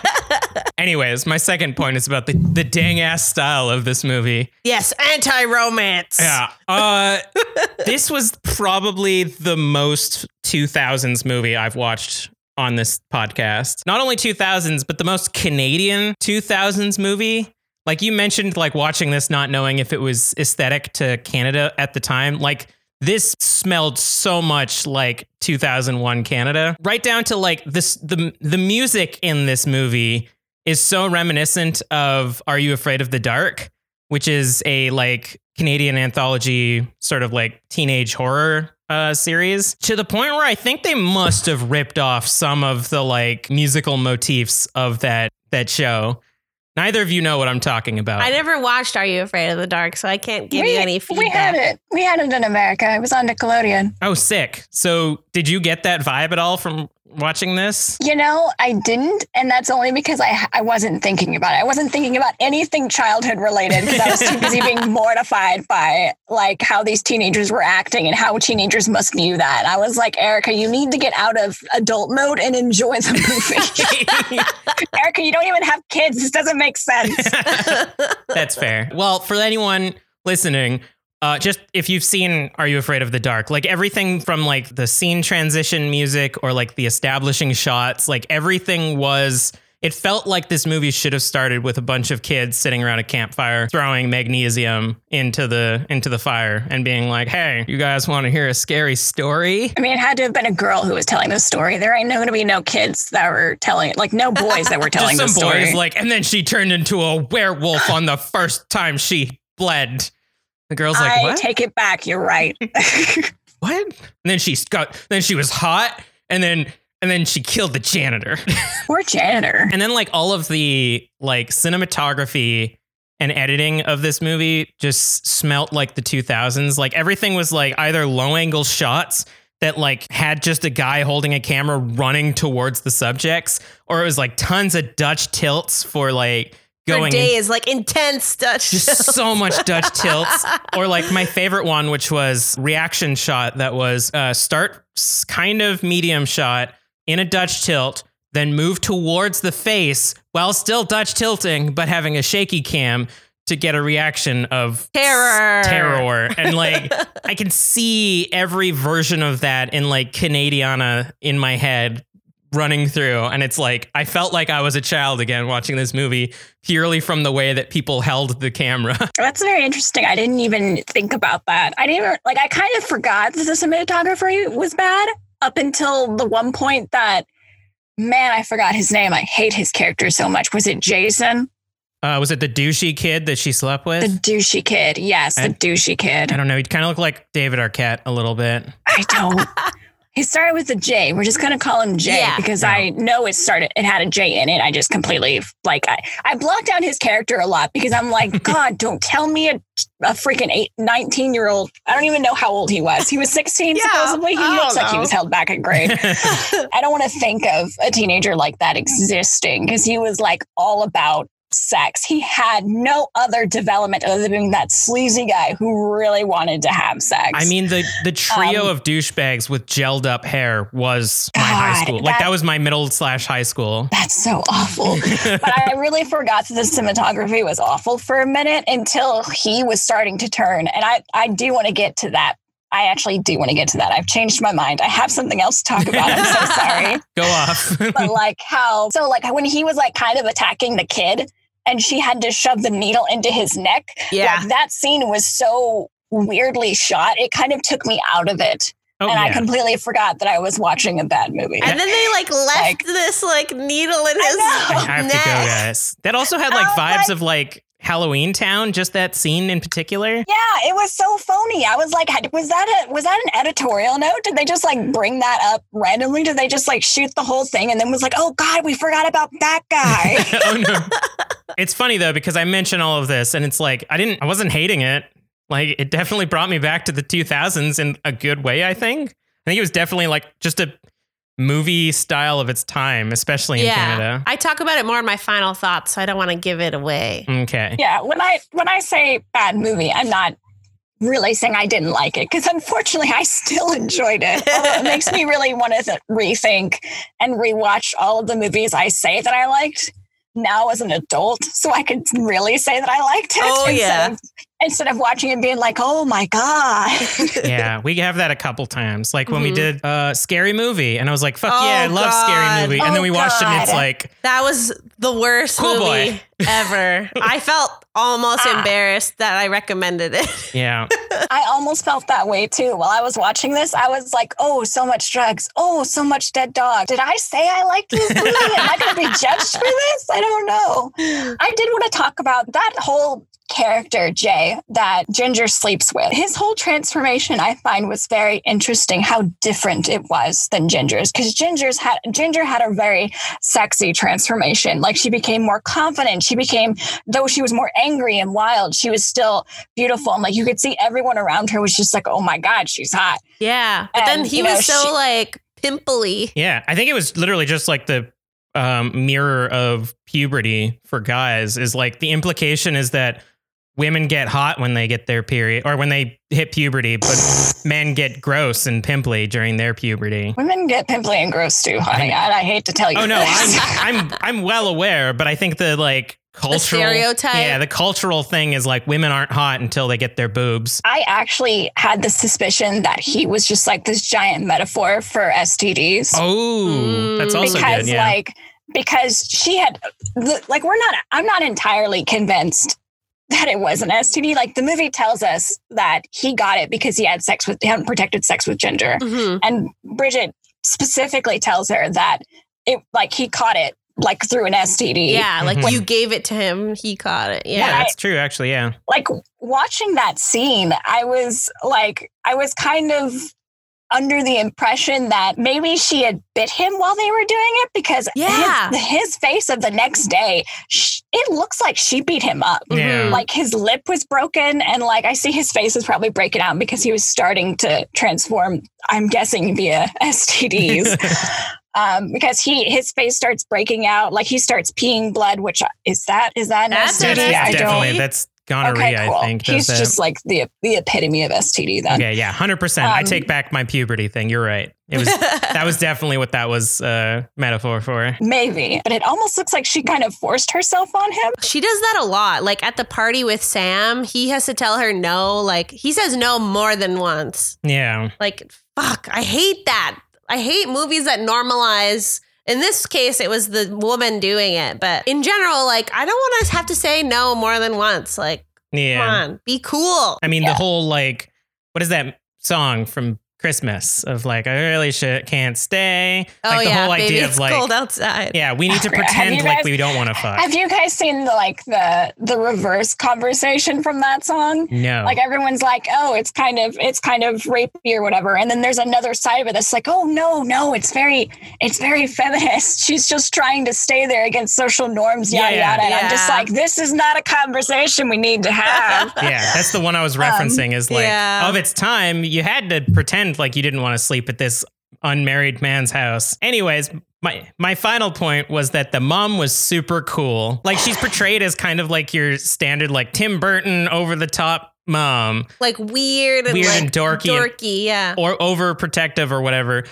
Anyways, my second point is about the, the dang ass style of this movie. yes, anti romance. Yeah. Uh, this was probably the most 2000s movie I've watched on this podcast. Not only 2000s, but the most Canadian 2000s movie. Like you mentioned, like watching this, not knowing if it was aesthetic to Canada at the time. Like this smelled so much like 2001 Canada, right down to like this. The the music in this movie is so reminiscent of Are You Afraid of the Dark? which is a like Canadian anthology sort of like teenage horror uh, series to the point where I think they must have ripped off some of the like musical motifs of that that show. Neither of you know what I'm talking about. I never watched Are You Afraid of the Dark, so I can't give you any feedback. we had it. We had it in America. It was on Nickelodeon. oh, sick. So, did you get that vibe at all from watching this? You know, I didn't, and that's only because I I wasn't thinking about it. I wasn't thinking about anything childhood related because I was too busy being mortified by like how these teenagers were acting and how teenagers must view that. I was like, Erica, you need to get out of adult mode and enjoy the movie. Erica, you don't even have kids. This doesn't make sense. That's fair. Well, for anyone listening, uh, just if you've seen Are You Afraid of the Dark, like everything from like the scene transition music or like the establishing shots, like everything was. It felt like this movie should have started with a bunch of kids sitting around a campfire throwing magnesium into the into the fire and being like, "Hey, you guys want to hear a scary story?" I mean, it had to have been a girl who was telling the story. There ain't going to be no kids that were telling like no boys that were telling Just the some story. boys like, and then she turned into a werewolf on the first time she bled. The girl's like, I "What?" take it back. You're right. what? And then she got then she was hot and then and then she killed the janitor. Poor janitor. and then like all of the like cinematography and editing of this movie just smelt like the 2000s. Like everything was like either low angle shots that like had just a guy holding a camera running towards the subjects, or it was like tons of Dutch tilts for like going days, like intense Dutch. just so much Dutch tilts. Or like my favorite one, which was reaction shot that was uh, start kind of medium shot in a Dutch tilt, then move towards the face while still Dutch tilting, but having a shaky cam to get a reaction of Terror. terror. And like I can see every version of that in like Canadiana in my head running through. And it's like I felt like I was a child again watching this movie purely from the way that people held the camera. That's very interesting. I didn't even think about that. I didn't even, like, I kind of forgot that the cinematography was bad up until the one point that, man, I forgot his name. I hate his character so much. Was it Jason? Uh, was it the douchey kid that she slept with? The douchey kid. Yes, the I- douchey kid. I don't know. He kind of looked like David Arquette a little bit. I don't. He started with a J. We're just gonna call him J Yeah. because Yeah. I know it started. It had a J in it. I just completely like I, I blocked out his character a lot because I'm like, God, don't tell me a, a freaking eight, 19 year old. I don't even know how old he was. He was 16 Yeah, supposedly. He I looks don't like he was held back a grade. I don't want to think of a teenager like that existing because he was like all about sex. He had no other development other than being that sleazy guy who really wanted to have sex. I mean, the the trio Um, of douchebags with gelled up hair was my high school. Like that- that was my middle slash high school. That's so awful. but I really forgot that the cinematography was awful for a minute until he was starting to turn. And I, I do want to get to that. I actually do want to get to that. I've changed my mind. I have something else to talk about. I'm so sorry. Go off. But like how, so like when he was like kind of attacking the kid and she had to shove the needle into his neck, yeah. like that scene was so weirdly shot. It kind of took me out of it. oh and I completely forgot that I was watching a bad movie. And then they like left Like- this like needle in his know. I have to go, guys. That also had like Oh vibes my- of like Halloween Town. Just that scene in particular. Yeah, it was so phony. I was like, was that a was that an editorial note? Did they just like bring that up randomly? Did they just like shoot the whole thing and then was like, oh God, we forgot about that guy? oh no. It's funny though because I mention all of this and it's like I didn't I wasn't hating it. Like it definitely brought me back to the 2000s in a good way, I think. I think it was definitely like just a movie style of its time, especially in Yeah. Canada. I talk about it more in my final thoughts, so I don't want to give it away. Okay. yeah, when I when I say bad movie, I'm not really saying I didn't like it because unfortunately I still enjoyed it. It makes me really want to rethink and rewatch all of the movies I say that I liked now as an adult, so I could really say that I liked it. Oh, yeah. of- instead of watching it being like, oh my god. yeah, we have that a couple times. Like when we Mhm. did uh Scary Movie and I was like, fuck Oh, yeah, I love God. Scary Movie. And Oh, then we watched it and it's like, That was the worst Cool movie boy. ever. I felt almost Ah. embarrassed that I recommended it. yeah. I almost felt that way too. While I was watching this, I was like, oh, so much drugs. Oh, so much dead dog. Did I say I liked this movie? Am I going to be judged for this? I don't know. I did want to talk about that whole character, Jay, that Ginger sleeps with. His whole transformation, I find, was very interesting how different it was than Ginger's. Because Ginger's had Ginger had a very sexy transformation. Like she became more confident. She became, though she was more angry and wild, she was still beautiful. And like you could see everyone around her was just like, oh my God, she's hot. Yeah. But then he you know, was so she- like pimply. Yeah. I think it was literally just like the um, mirror of puberty for guys is like the implication is that women get hot when they get their period or when they hit puberty, but men get gross and pimply during their puberty. Women get pimply and gross too, honey. I, I hate to tell you. Oh no. I'm I'm I'm well aware, but I think the like cultural stereotype? Yeah, the cultural thing is like women aren't hot until they get their boobs. I actually had the suspicion that he was just like this giant metaphor for STDs. Oh, that's Mm. also because good. Yeah. like because she had like we're not I'm not entirely convinced that it was an STD. Like the movie tells us that he got it because he had sex with he had protected sex with Ginger. Mhm. And Bridget specifically tells her that it like he caught it like through an STD. Yeah, like Mhm. you gave it to him, he caught it. yeah, Yeah. that's true. Actually, yeah. like watching that scene, I was like, I was kind of under the impression that maybe she had bit him while they were doing it because Yeah. his, his face of the next day, sh- it looks like she beat him up. Yeah. Like his lip was broken, and like I see his face is probably breaking out because he was starting to transform. I'm guessing via STDs. Um, because he his face starts breaking out, like he starts peeing blood. Which is that is that an That's STD? That's I definitely don't. that's gonorrhea. Okay, cool. I think. He's does just that. like the the epitome of STD. Then okay. Yeah, hundred percent. I Um, take back my puberty thing. You're right. It was that was definitely what that was uh, metaphor for. maybe, but it almost looks like she kind of forced herself on him. She does that a lot. Like at the party with Sam, he has to tell her no. Like he says no more than once. Yeah. Like, fuck, I hate that. I hate movies that normalize. In this case, it was the woman doing it. But in general, like, I don't want to have to say no more than once. Like, Yeah. come on, be cool. I mean, Yeah. the whole like, what is that song from Christmas of like, I really should can't stay. Oh, like the yeah, whole baby, idea it's of like, cold outside. yeah, we need to Have you pretend like we don't want to fuck. Have you guys seen the like the the reverse conversation from that song? no. Like everyone's like, oh, it's kind of it's kind of rapey or whatever, and then there's another side of it that's like, oh no, no, it's very it's very feminist. She's just trying to stay there against social norms, yada Yeah. yada. And I'm just like, this is not a conversation we need to have. yeah, that's the one I was referencing. is like yeah. of its time, you had to pretend like you didn't want to sleep at this unmarried man's house. Anyways, my my final point was that the mom was super cool. Like she's portrayed as kind of like your standard like Tim Burton over the top mom Like weird and Weird like and dorky and- Dorky, yeah. or overprotective or whatever.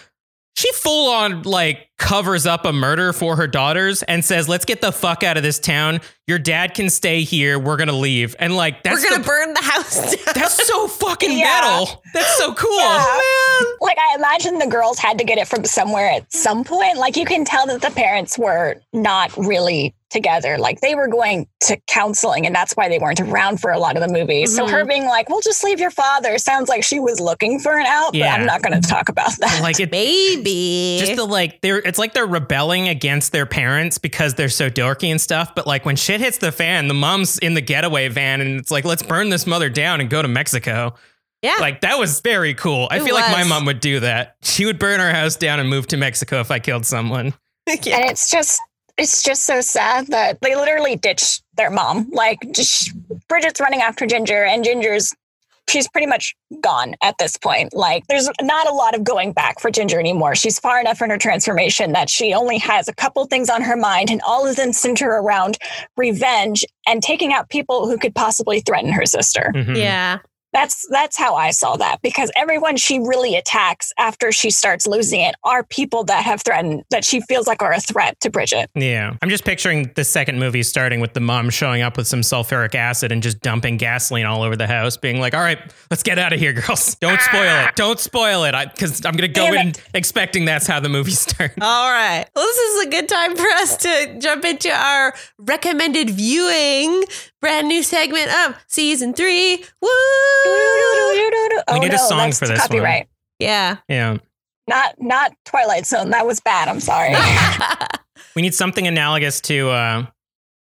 She full on like covers up a murder for her daughters and says, "Let's get the fuck out of this town. Your dad can stay here. We're gonna leave." And like that's We're gonna the- burn the house down. That's so fucking Yeah. metal. That's so cool. Yeah. Oh, like I imagine the girls had to get it from somewhere at some point. Like you can tell that the parents were not really together. Like they were going to counseling and that's why they weren't around for a lot of the movies. So Mhm. her being like, "We'll just leave your father." sounds like she was looking for an out, Yeah. but I'm not going to talk about that. Like it Maybe. just the like they're it's like they're rebelling against their parents because they're so dorky and stuff. But like when shit hits the fan, the mom's in the getaway van and it's like, let's burn this mother down and go to Mexico. yeah. Like that was very cool. I It feel like my mom would do that. She would burn our house down and move to Mexico if I killed someone. yeah. and it's just it's just so sad that they literally ditched their mom. Like just, Bridget's running after Ginger and Ginger's she's pretty much gone at this point. Like there's not a lot of going back for Ginger anymore. She's far enough in her transformation that she only has a couple things on her mind and all of them center around revenge and taking out people who could possibly threaten her sister. Mhm. Yeah. That's that's how I saw that because everyone she really attacks after she starts losing it are people that have threatened that she feels like are a threat to Bridget. Yeah. I'm just picturing the second movie starting with the mom showing up with some sulfuric acid and just dumping gasoline all over the house, being like, all right, let's get out of here, girls. Don't spoil it. Don't spoil it. Because I'm going to go Damn in expecting that's how the movie starts. All right. Well, this is a good time for us to jump into our recommended viewing brand new segment of season three. Woo! Oh, need a song that's for this one. copyright. Yeah. Yeah. Not not Twilight Zone. That was bad. I'm sorry. We need something analogous to, uh,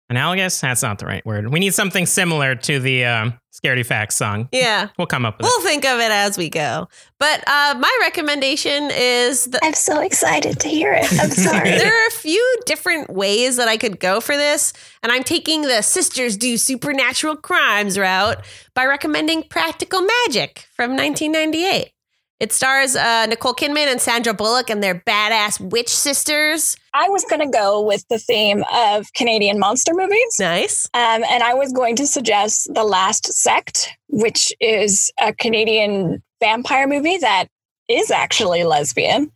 analogous? That's not the right word. We need something similar to the um, Scaredy Facts song. yeah. We'll come up with it. We'll think of it as we go. But uh, my recommendation is the, I'm so excited to hear it. I'm sorry. there are a few different ways that I could go for this, and I'm taking the Sisters Do Supernatural Crimes route by recommending Practical Magic from 1998. It stars uh, Nicole Kidman and Sandra Bullock and their badass witch sisters. I was going to go with the theme of Canadian monster movies. Nice. Um, and I was going to suggest The Last Sect, which is a Canadian vampire movie that is actually lesbian.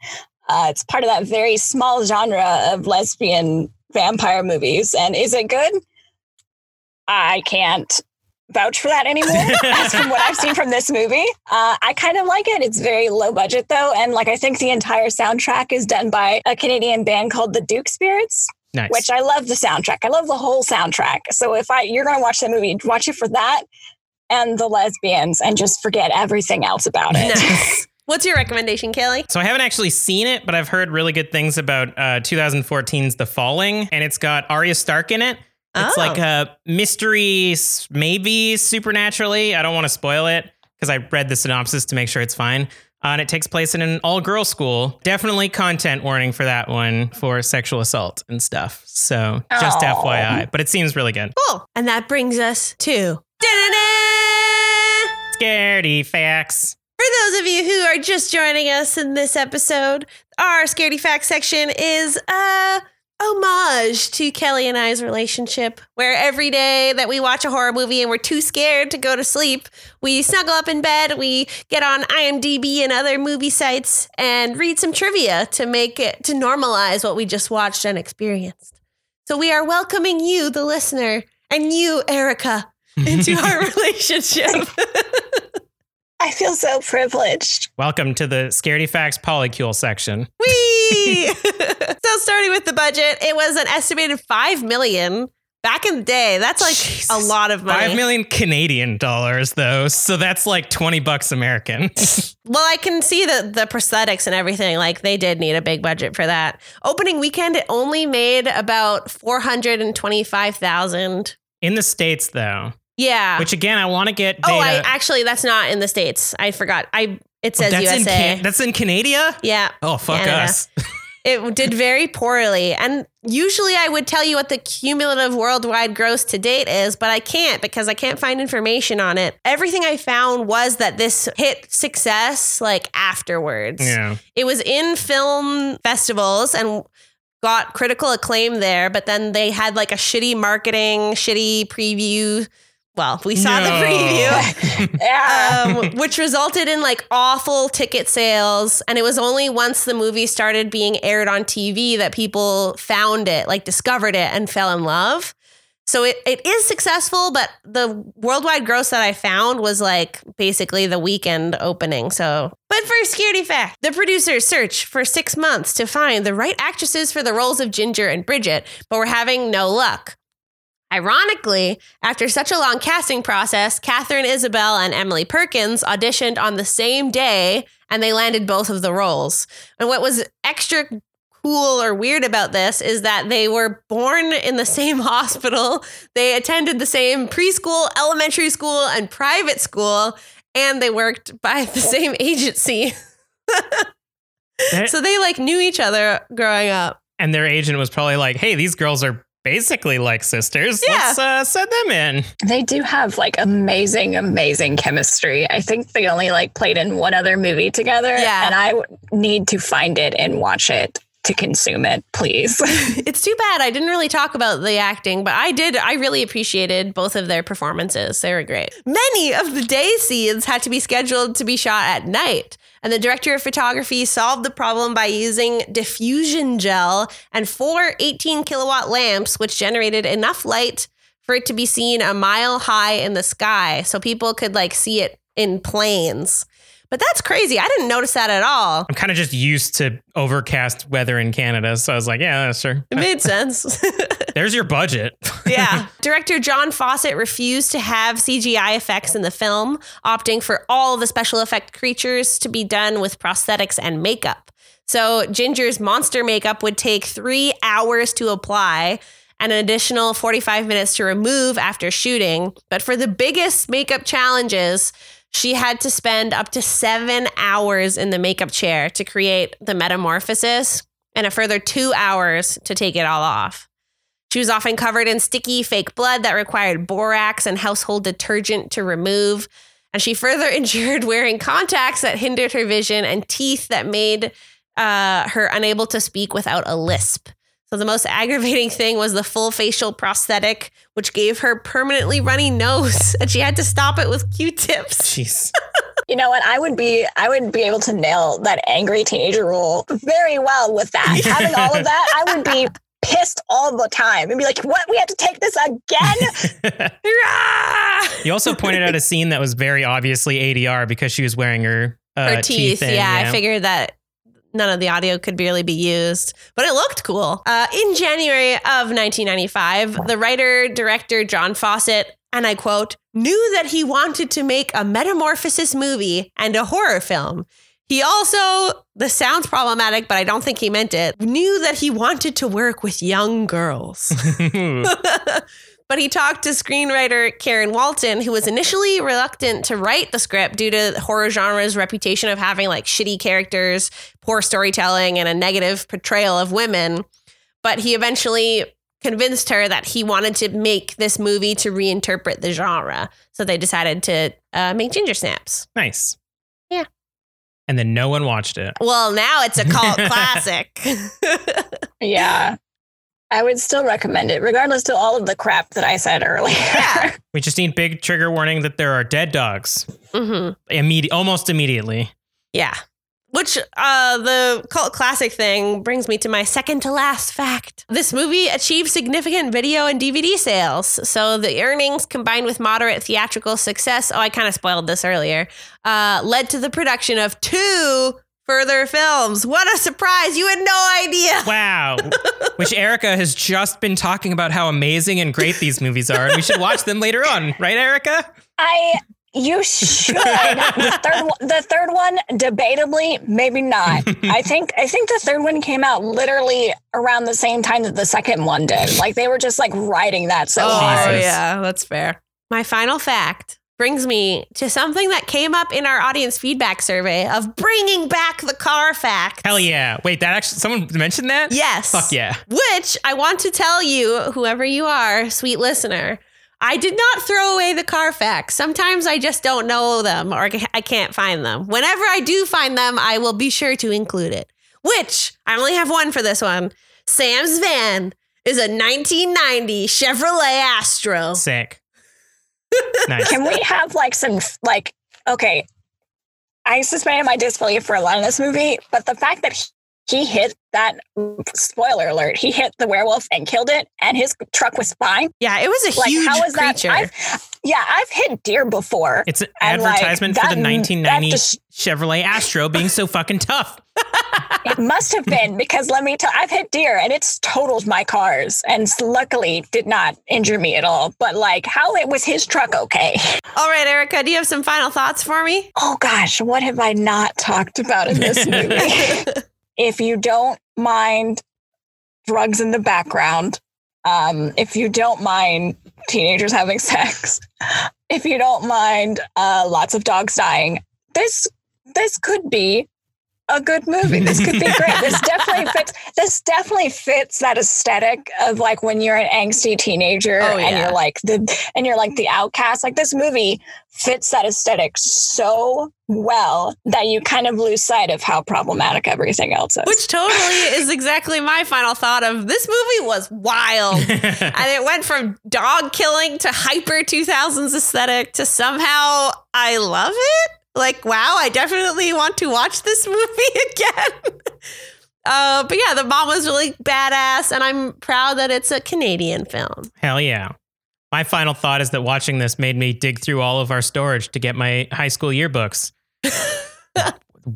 Uh, it's part of that very small genre of lesbian vampire movies. And is it good? I can't vouch for that anymore. As from what I've seen from this movie, uh, I kind of like it. It's very low budget though, and like I think the entire soundtrack is done by a Canadian band called the Duke Spirits Nice. which I love the soundtrack. I love the whole soundtrack. So if I you're gonna watch the movie, watch it for that and the lesbians and just forget everything else about it. Nice. What's your recommendation, Kelly? So I haven't actually seen it, but I've heard really good things about uh, 2014's The Falling, and it's got Arya Stark in it. It's Oh. like a mystery, maybe supernaturally. I don't want to spoil it because I read the synopsis to make sure it's fine. Uh, and it takes place in an all girl school. Definitely content warning for that one for sexual assault and stuff. So just. FYI. But it seems really good. Cool. And that brings us to. Da-da-da! Scaredy facts. For those of you who are just joining us in this episode, our Scaredy Fact section is a homage to Kelly and I's relationship, where every day that we watch a horror movie and we're too scared to go to sleep, we snuggle up in bed, we get on IMDb and other movie sites and read some trivia to make it to normalize what we just watched and experienced. So we are welcoming you, the listener, and you, Erica, into our relationship. I feel so privileged. Welcome to the Scaredy Facts Polycule section. Whee! so starting with the budget, it was an estimated five million back in the day. That's like Jesus. a lot of money. Five million Canadian dollars, though. So that's like 20 bucks American. Well, I can see the the prosthetics and everything. Like they did need a big budget for that. Opening weekend, it only made about four hundred and twenty five thousand. In the States, though, Yeah. which again, I want to get data. oh, I actually that's not in the states. I forgot. I it says that's, in USA. Can- that's in Canada? yeah. Oh, fuck Canada. us. It did very poorly. And usually I would tell you what the cumulative worldwide gross to date is, but I can't because I can't find information on it. Everything I found was that this hit success like afterwards. yeah. It was in film festivals and got critical acclaim there, but then they had like a shitty marketing, shitty preview. Well, we saw the preview um, which resulted in like awful ticket sales. And it was only once the movie started being aired on TV that people found it, like discovered it, and fell in love. So it, it is successful, but the worldwide gross that I found was like basically the weekend opening. So, but for Scaredy Fact, the producers searched for six months to find the right actresses for the roles of Ginger and Bridget, but were having no luck. Ironically, after such a long casting process, Katharine Isabelle and Emily Perkins auditioned on the same day and they landed both of the roles. And what was extra cool or weird about this is that they were born in the same hospital, they attended the same preschool, elementary school, and private school, and they worked by the same agency. so they like knew each other growing up. and their agent was probably like, hey, these girls are basically like sisters. Yeah. Let's uh, send them in. They do have like amazing, amazing chemistry. I think they only like played in one other movie together. Yeah. And I need to find it and watch it to consume it, please. It's too bad I didn't really talk about the acting, but I did. I really appreciated both of their performances. They were great. Many of the day scenes had to be scheduled to be shot at night. And the director of photography solved the problem by using diffusion gel and four 18 kilowatt lamps, which generated enough light for it to be seen a mile high in the sky. So people could like see it in planes. But that's crazy. I didn't notice that at all. I'm kind of just used to overcast weather in Canada. So I was like, yeah, that's sure. It made sense. There's your budget. yeah. Director John Fawcett refused to have CGI effects in the film, opting for all the special effect creatures to be done with prosthetics and makeup. So Ginger's monster makeup would take three hours to apply and an additional 45 minutes to remove after shooting. But for the biggest makeup challenges, she had to spend up to seven hours in the makeup chair to create the metamorphosis and a further two hours to take it all off. She was often covered in sticky fake blood that required borax and household detergent to remove. And she further endured wearing contacts that hindered her vision and teeth that made uh, her unable to speak without a lisp. So the most aggravating thing was the full facial prosthetic, which gave her permanently runny nose, and she had to stop it with Q-tips. Jeez. you know what? I would be I would be able to nail that angry teenager role very well with that. Having all of that, I would be pissed all the time and be like, what? We have to take this again? Hurrah! you also pointed out a scene that was very obviously ADR because she was wearing her, uh, her teeth. in, yeah, I figured that none of the audio could really be used, but it looked cool. Uh, in January of 1995, the writer director John Fawcett, and I quote, knew that he wanted to make a metamorphosis movie and a horror film. He also, this sounds problematic, but I don't think he meant it, knew that he wanted to work with young girls. but he talked to screenwriter Karen Walton, who was initially reluctant to write the script due to the horror genre's reputation of having like shitty characters, poor storytelling, and a negative portrayal of women. But he eventually convinced her that he wanted to make this movie to reinterpret the genre. So they decided to uh, make Ginger Snaps. Nice. Yeah. And then no one watched it. Well, now it's a cult classic. Yeah. I would still recommend it, regardless to all of the crap that I said earlier. Yeah. We just need big trigger warning that there are dead dogs. hmm Immedi- almost immediately. Yeah. Which uh, the cult classic thing brings me to my second to last fact. This movie achieved significant video and DVD sales. So the earnings combined with moderate theatrical success, oh, I kind of spoiled this earlier, uh, led to the production of two further films. What a surprise! You had no idea. Wow. Which Erica has just been talking about how amazing and great these movies are. And we should watch them later on. Right, Erica? I you should. the third the third one, debatably, maybe not. I think I think the third one came out literally around the same time that the second one did. Like they were just like writing that so Oh, hard. Jesus. yeah, that's fair. My final fact brings me to something that came up in our audience feedback survey of bringing back the car fact. Hell yeah. Wait, that actually, someone mentioned that? Yes. Fuck yeah. Which I want to tell you, whoever you are, sweet listener, I did not throw away the car facts. Sometimes I just don't know them or I can't find them. Whenever I do find them, I will be sure to include it. Which I only have one for this one. Sam's van is a 1990 Chevrolet Astro. Sick. Nice. Can we have like some like okay? I suspended my disbelief for a lot of this movie, but the fact that he, he hit that spoiler alert, he hit the werewolf and killed it, and his truck was fine. Yeah, it was a Like, huge how is that? creature. I've, yeah, I've hit deer before. It's an And, like, advertisement for that- the that 1990 just- Chevrolet Astro being so fucking tough. It must have been because let me tell. I've hit deer and it's totaled my cars, and luckily did not injure me at all. But like, how it was his truck okay? All right, Erica, do you have some final thoughts for me? Oh gosh, what have I not talked about in this movie? if you don't mind drugs in the background, um, if you don't mind teenagers having sex, if you don't mind uh, lots of dogs dying, this this could be a good movie. This could be great. This definitely fits. This definitely fits that aesthetic of like when you're an angsty teenager Oh, and you're like the and you're like the outcast. Like this movie fits that aesthetic so well that you kind of lose sight of how problematic everything else is. Which totally is exactly my final thought of this movie was wild. and it went from dog killing to hyper 2000s aesthetic to somehow I love it. Like, wow, I definitely want to watch this movie again. uh, but yeah, the mom was really badass, and I'm proud that it's a Canadian film. Hell yeah. My final thought is that watching this made me dig through all of our storage to get my high school yearbooks.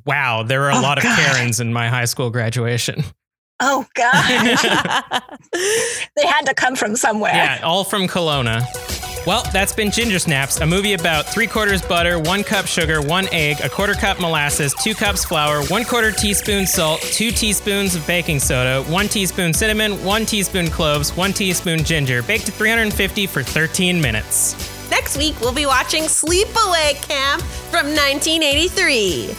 wow, there were a Oh, lot of God. Karens in my high school graduation. Oh god, they had to come from somewhere. Yeah, all from Kelowna. Well, that's been Ginger Snaps, a movie about three quarters butter, one cup sugar, one egg, a quarter cup molasses, two cups flour, one quarter teaspoon salt, two teaspoons of baking soda, one teaspoon cinnamon, one teaspoon cloves, one teaspoon ginger, baked to 350 for 13 minutes. Next week, we'll be watching Sleepaway Camp from 1983.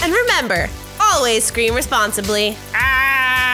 And remember, Always scream responsibly. Ah!